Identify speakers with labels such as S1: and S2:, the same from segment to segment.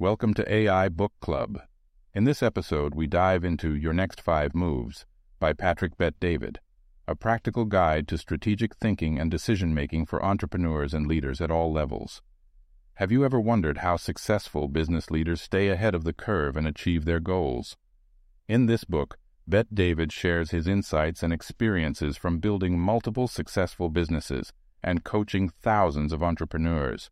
S1: Welcome to AI Book Club. In this episode, we dive into Your Next Five Moves by Patrick Bet David, a practical guide to strategic thinking and decision making for entrepreneurs and leaders at all levels. Have you ever wondered how successful business leaders stay ahead of the curve and achieve their goals? In this book, Bet David shares his insights and experiences from building multiple successful businesses and coaching thousands of entrepreneurs.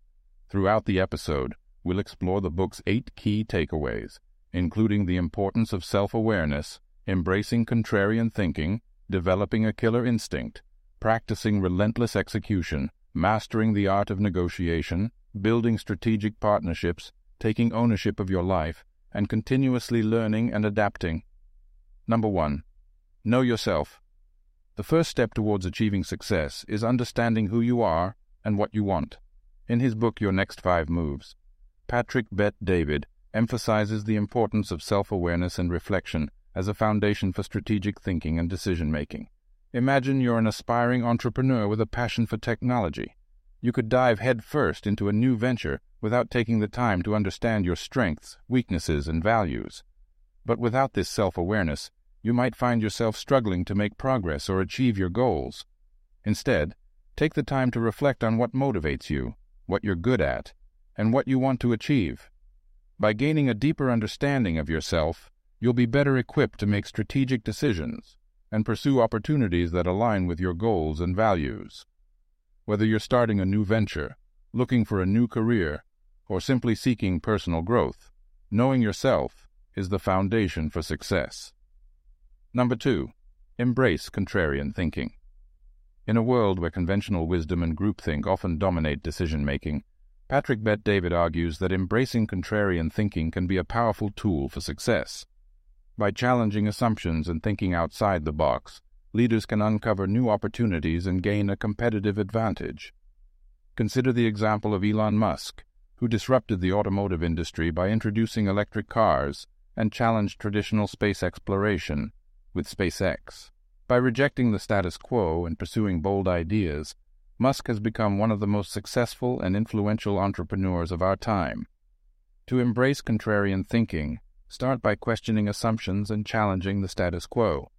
S1: Throughout the episode, we'll explore the book's eight key takeaways, including the importance of self awareness, embracing contrarian thinking, developing a killer instinct, practicing relentless execution, mastering the art of negotiation, building strategic partnerships, taking ownership of your life, and continuously learning and adapting. Number one, know yourself. The first step towards achieving success is understanding who you are and what you want. In his book, Your Next Five Moves, Patrick Bet David emphasizes the importance of self awareness and reflection as a foundation for strategic thinking and decision making. Imagine you're an aspiring entrepreneur with a passion for technology. You could dive headfirst into a new venture without taking the time to understand your strengths, weaknesses, and values. But without this self awareness, you might find yourself struggling to make progress or achieve your goals. Instead, take the time to reflect on what motivates you, what you're good at, and what you want to achieve. By gaining a deeper understanding of yourself, you'll be better equipped to make strategic decisions and pursue opportunities that align with your goals and values. Whether you're starting a new venture, looking for a new career, or simply seeking personal growth, knowing yourself is the foundation for success. Number two, embrace contrarian thinking. In a world where conventional wisdom and groupthink often dominate decision making, Patrick Bet David argues that embracing contrarian thinking can be a powerful tool for success. By challenging assumptions and thinking outside the box, leaders can uncover new opportunities and gain a competitive advantage. Consider the example of Elon Musk, who disrupted the automotive industry by introducing electric cars and challenged traditional space exploration with SpaceX. By rejecting the status quo and pursuing bold ideas, Musk has become one of the most successful and influential entrepreneurs of our time. To embrace contrarian thinking, start by questioning assumptions and challenging the status quo.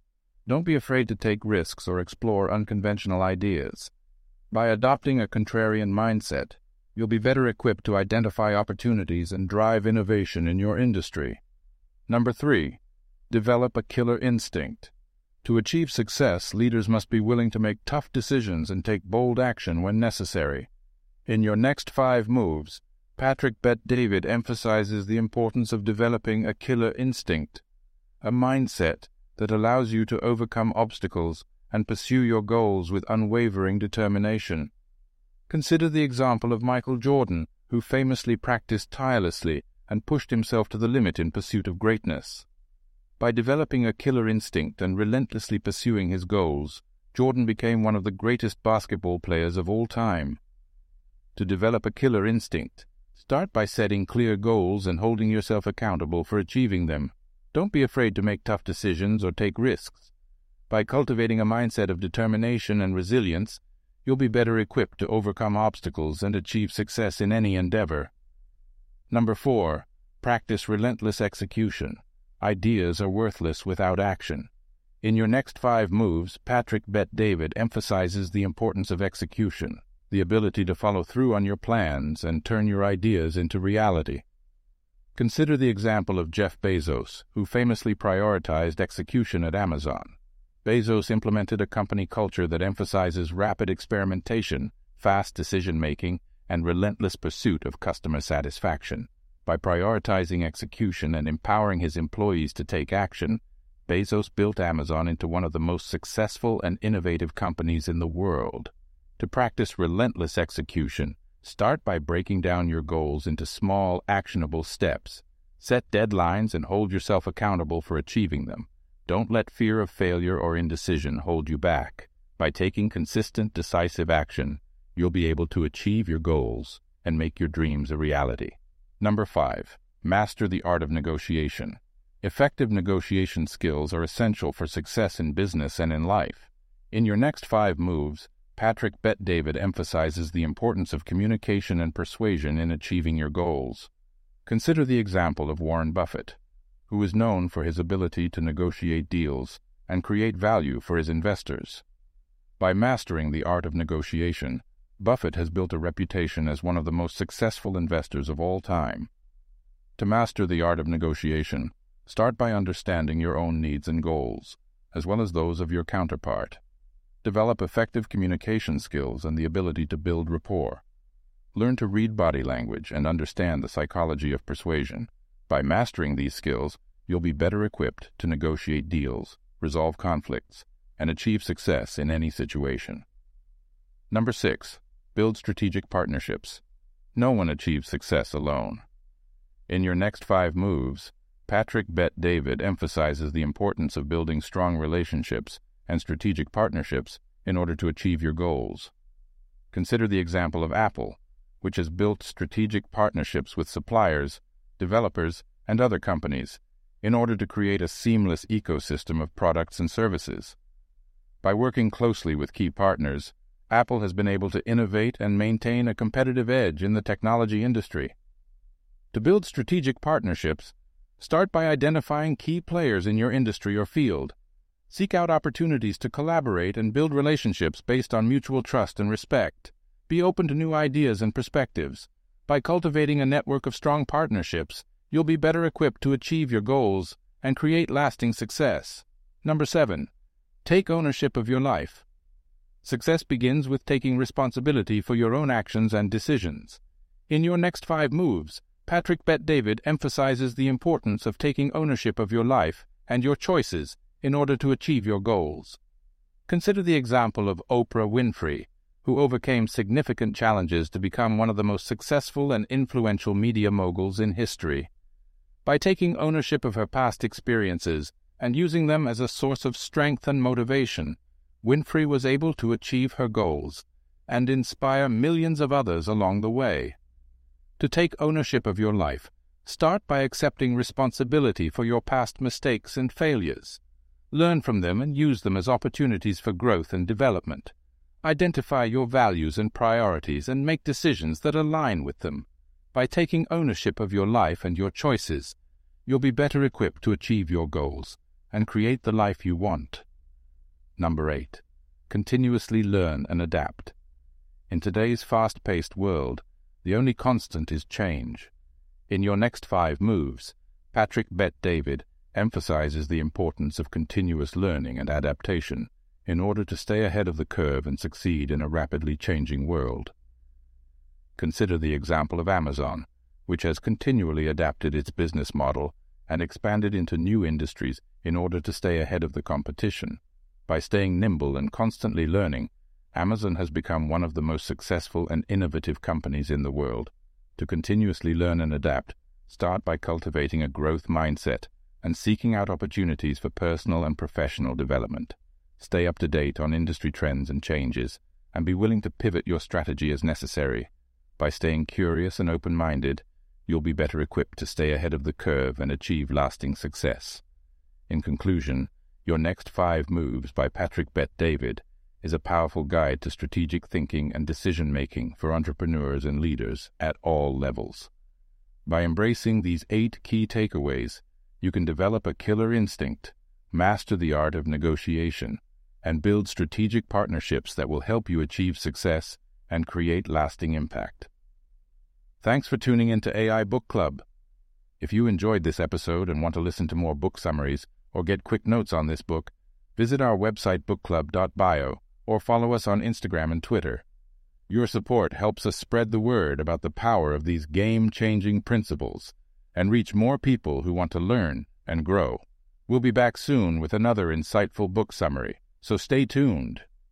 S1: Don't be afraid to take risks or explore unconventional ideas. By adopting a contrarian mindset, you'll be better equipped to identify opportunities and drive innovation in your industry. Number three, develop a killer instinct. To achieve success, leaders must be willing to make tough decisions and take bold action when necessary. In your next five moves, Patrick Bet David emphasizes the importance of developing a killer instinct, a mindset that allows you to overcome obstacles and pursue your goals with unwavering determination. Consider the example of Michael Jordan, who famously practiced tirelessly and pushed himself to the limit in pursuit of greatness. By developing a killer instinct and relentlessly pursuing his goals, Jordan became one of the greatest basketball players of all time. To develop a killer instinct, start by setting clear goals and holding yourself accountable for achieving them. Don't be afraid to make tough decisions or take risks. By cultivating a mindset of determination and resilience, you'll be better equipped to overcome obstacles and achieve success in any endeavor. Number four, practice relentless execution. Ideas are worthless without action. In your next five moves, Patrick Bet David emphasizes the importance of execution, the ability to follow through on your plans and turn your ideas into reality. Consider the example of Jeff Bezos, who famously prioritized execution at Amazon. Bezos implemented a company culture that emphasizes rapid experimentation, fast decision making, and relentless pursuit of customer satisfaction. By prioritizing execution and empowering his employees to take action, Bezos built Amazon into one of the most successful and innovative companies in the world. To practice relentless execution, start by breaking down your goals into small, actionable steps. Set deadlines and hold yourself accountable for achieving them. Don't let fear of failure or indecision hold you back. By taking consistent, decisive action, you'll be able to achieve your goals and make your dreams a reality. Number five, master the art of negotiation. Effective negotiation skills are essential for success in business and in life. In your next five moves, Patrick Bet David emphasizes the importance of communication and persuasion in achieving your goals. Consider the example of Warren Buffett, who is known for his ability to negotiate deals and create value for his investors. By mastering the art of negotiation, Buffett has built a reputation as one of the most successful investors of all time. To master the art of negotiation, start by understanding your own needs and goals, as well as those of your counterpart. Develop effective communication skills and the ability to build rapport. Learn to read body language and understand the psychology of persuasion. By mastering these skills, you'll be better equipped to negotiate deals, resolve conflicts, and achieve success in any situation. Number six, build strategic partnerships. No one achieves success alone. In your next five moves, Patrick Bet David emphasizes the importance of building strong relationships and strategic partnerships in order to achieve your goals. Consider the example of Apple, which has built strategic partnerships with suppliers, developers, and other companies in order to create a seamless ecosystem of products and services. By working closely with key partners, Apple has been able to innovate and maintain a competitive edge in the technology industry. To build strategic partnerships, start by identifying key players in your industry or field Seek out opportunities to collaborate and build relationships based on mutual trust and respect. Be open to new ideas and perspectives. By cultivating a network of strong partnerships, you'll be better equipped to achieve your goals and create lasting success. Number 7. Take ownership of your life. Success begins with taking responsibility for your own actions and decisions. In your next five moves, Patrick Bet David emphasizes the importance of taking ownership of your life and your choices in order to achieve your goals. Consider the example of Oprah Winfrey, who overcame significant challenges to become one of the most successful and influential media moguls in history. By taking ownership of her past experiences and using them as a source of strength and motivation, Winfrey was able to achieve her goals and inspire millions of others along the way. To take ownership of your life, start by accepting responsibility for your past mistakes and failures. Learn from them and use them as opportunities for growth and development. Identify your values and priorities and make decisions that align with them. By taking ownership of your life and your choices, you'll be better equipped to achieve your goals and create the life you want. Number 8. Continuously learn and adapt. In today's fast paced world, the only constant is change. In your next five moves, Patrick Bet David emphasizes the importance of continuous learning and adaptation in order to stay ahead of the curve and succeed in a rapidly changing world. Consider the example of Amazon, which has continually adapted its business model and expanded into new industries in order to stay ahead of the competition. By staying nimble and constantly learning, Amazon has become one of the most successful and innovative companies in the world. To continuously learn and adapt, start by cultivating a growth mindset and seeking out opportunities for personal and professional development. Stay up to date on industry trends and changes, and be willing to pivot your strategy as necessary. By staying curious and open minded, you'll be better equipped to stay ahead of the curve and achieve lasting success. In conclusion, Your Next Five Moves by Patrick Bet David is a powerful guide to strategic thinking and decision making for entrepreneurs and leaders at all levels. By embracing these eight key takeaways, you can develop a killer instinct, master the art of negotiation, and build strategic partnerships that will help you achieve success and create lasting impact. Thanks for tuning in to AI Book Club. If you enjoyed this episode and want to listen to more book summaries or get quick notes on this book, visit our website bookclub.bio or follow us on Instagram and Twitter. Your support helps us spread the word about the power of these game changing principles and reach more people who want to learn and grow. We'll be back soon with another insightful book summary, so stay tuned.